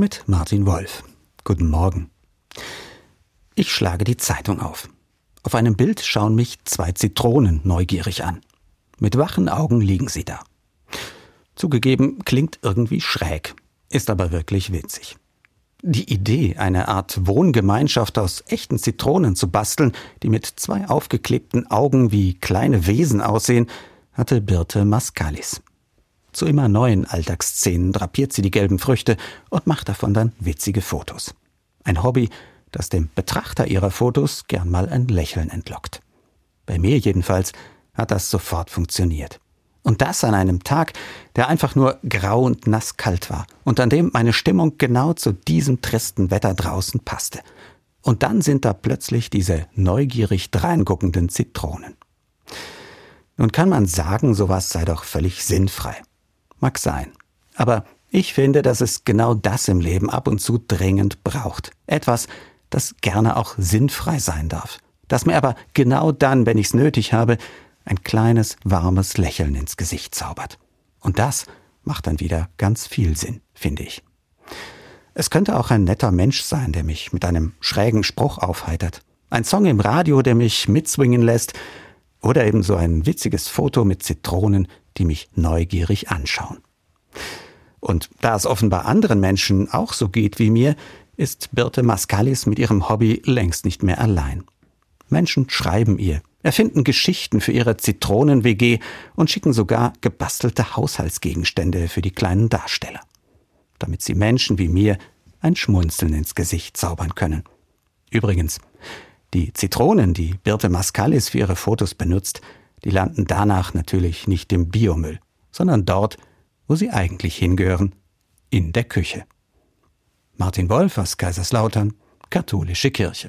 mit Martin Wolf. Guten Morgen. Ich schlage die Zeitung auf. Auf einem Bild schauen mich zwei Zitronen neugierig an. Mit wachen Augen liegen sie da. Zugegeben, klingt irgendwie schräg, ist aber wirklich witzig. Die Idee, eine Art Wohngemeinschaft aus echten Zitronen zu basteln, die mit zwei aufgeklebten Augen wie kleine Wesen aussehen, hatte Birte Mascalis. Zu immer neuen Alltagsszenen drapiert sie die gelben Früchte und macht davon dann witzige Fotos. Ein Hobby, das dem Betrachter ihrer Fotos gern mal ein Lächeln entlockt. Bei mir jedenfalls hat das sofort funktioniert. Und das an einem Tag, der einfach nur grau und nass kalt war und an dem meine Stimmung genau zu diesem tristen Wetter draußen passte. Und dann sind da plötzlich diese neugierig dreinguckenden Zitronen. Nun kann man sagen, sowas sei doch völlig sinnfrei. Mag sein. Aber ich finde, dass es genau das im Leben ab und zu dringend braucht. Etwas, das gerne auch sinnfrei sein darf. Das mir aber genau dann, wenn ich's nötig habe, ein kleines, warmes Lächeln ins Gesicht zaubert. Und das macht dann wieder ganz viel Sinn, finde ich. Es könnte auch ein netter Mensch sein, der mich mit einem schrägen Spruch aufheitert. Ein Song im Radio, der mich mitswingen lässt. Oder eben so ein witziges Foto mit Zitronen, die mich neugierig anschauen. Und da es offenbar anderen Menschen auch so geht wie mir, ist Birte Mascalis mit ihrem Hobby längst nicht mehr allein. Menschen schreiben ihr, erfinden Geschichten für ihre Zitronen-WG und schicken sogar gebastelte Haushaltsgegenstände für die kleinen Darsteller. Damit sie Menschen wie mir ein Schmunzeln ins Gesicht zaubern können. Übrigens, die Zitronen, die Birte Mascalis für ihre Fotos benutzt, die landen danach natürlich nicht im Biomüll, sondern dort, wo sie eigentlich hingehören, in der Küche. Martin Wolf aus Kaiserslautern, Katholische Kirche.